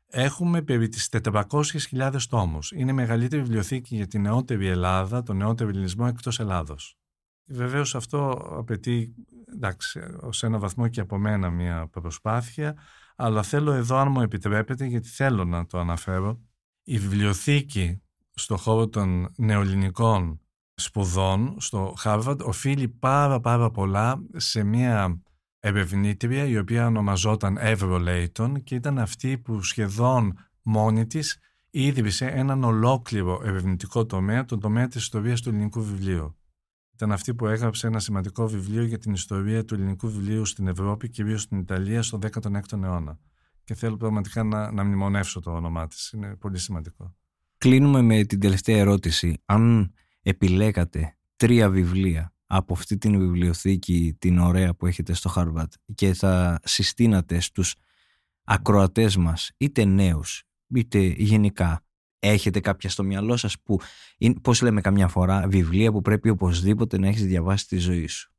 έχουμε περί τις 400.000 τόμους. Είναι η μεγαλύτερη βιβλιοθήκη για την νεότερη Ελλάδα, τον νεότερο ελληνισμό εκτός Ελλάδος. Βεβαίως αυτό απαιτεί, εντάξει, ως ένα βαθμό και από μένα μια προσπάθεια, αλλά θέλω εδώ, αν μου επιτρέπετε, γιατί θέλω να το αναφέρω, η βιβλιοθήκη στο χώρο των νεοελληνικών σπουδών στο Harvard οφείλει πάρα πάρα πολλά σε μια ερευνήτρια η οποία ονομαζόταν Εύρω Λέιτον και ήταν αυτή που σχεδόν μόνη της ίδρυσε έναν ολόκληρο ερευνητικό τομέα, τον τομέα της ιστορίας του ελληνικού βιβλίου. Ήταν αυτή που έγραψε ένα σημαντικό βιβλίο για την ιστορία του ελληνικού βιβλίου στην Ευρώπη, κυρίως στην Ιταλία, στον 16ο αιώνα. Και θέλω πραγματικά να, να μνημονεύσω το όνομά της. Είναι πολύ σημαντικό. Κλείνουμε με την τελευταία ερώτηση. Αν επιλέγατε τρία βιβλία από αυτή την βιβλιοθήκη την ωραία που έχετε στο Harvard και θα συστήνατε στους ακροατές μας είτε νέους είτε γενικά έχετε κάποια στο μυαλό σας που είναι, πώς λέμε καμιά φορά βιβλία που πρέπει οπωσδήποτε να έχεις διαβάσει τη ζωή σου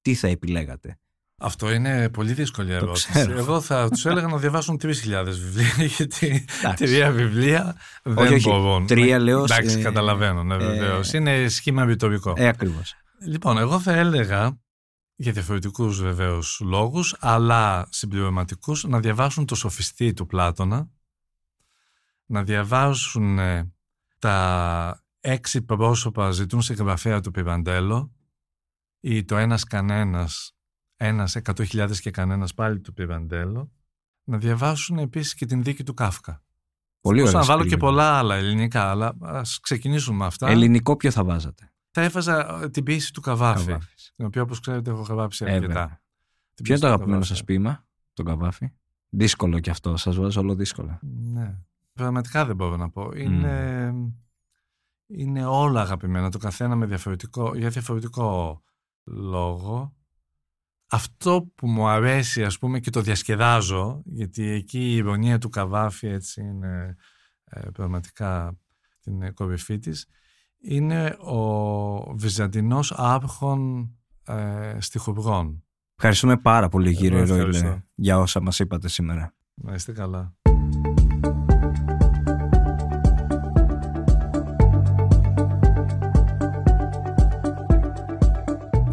τι θα επιλέγατε; Αυτό είναι πολύ δύσκολη ερώτηση. ξέρω. Εγώ θα τους έλεγα να διαβάσουν 3.000 βιβλία, γιατί Εντάξει. τρία βιβλία δεν Όχι, όχι. μπορούν. Τρία λέω, Εντάξει, ε, καταλαβαίνω, ναι, ε, βεβαίως. Είναι σχήμα ρητορικό. ε ακριβώς Λοιπόν, εγώ θα έλεγα για διαφορετικούς βεβαίως λόγους, αλλά συμπληρωματικούς, να διαβάσουν το σοφιστή του Πλάτωνα, να διαβάσουν ε, τα έξι πρόσωπα ζητούν συγγραφέα του Πιβαντέλο ή το ένας κανένας, ένας εκατό χιλιάδες και κανένας πάλι του Πιβαντέλο, να διαβάσουν επίσης και την δίκη του Κάφκα. πολύ Μπορούσα ωραία να βάλω και συμπληρωμή. πολλά άλλα ελληνικά, αλλά ας ξεκινήσουμε με αυτά. ελληνικό ποιο θα βάζατε; Θα έβαζα ε, την ποιήση του Καβάφη, Καβάφης. την οποία όπως ξέρετε έχω γράψει Ε, βέβαια. αρκετά. Την ποιο είναι ποιήση το του αγαπημένο Καβάφη. σας ποίημα τον Καβάφη; Δύσκολο κι αυτό σας βάζω όλο δύσκολο Ναι. Πραγματικά δεν μπορώ να πω. Είναι, είναι όλα αγαπημένα, το καθένα με διαφορετικό, για διαφορετικό λόγο. Αυτό που μου αρέσει ας πούμε και το διασκεδάζω, γιατί εκεί η ηρωνία του Καβάφη έτσι είναι ε, πραγματικά την κορυφή της, είναι ο Βυζαντινός άρχον ε, στιχουργών. Ευχαριστούμε πάρα πολύ κύριε Εγώ Ρόιλε ευχαριστώ. για όσα μας είπατε σήμερα. Να είστε καλά.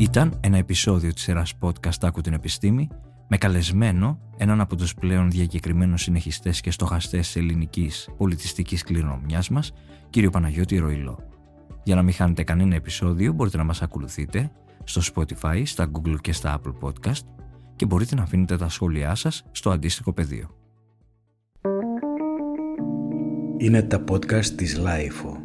Ήταν ένα επεισόδιο της σειράς podcast «Άκου την επιστήμη» με καλεσμένο έναν από τους πλέον διακεκριμένους συνεχιστές και στοχαστές της ελληνικής πολιτιστικής κληρονομιάς μας, κύριο Παναγιώτη Ροϊλό. Για να μην χάνετε κανένα επεισόδιο μπορείτε να μας ακολουθείτε στο Spotify, στα Google και στα Apple Podcast και μπορείτε να αφήνετε τα σχόλιά σας στο αντίστοιχο πεδίο. Είναι τα podcast της LiFO.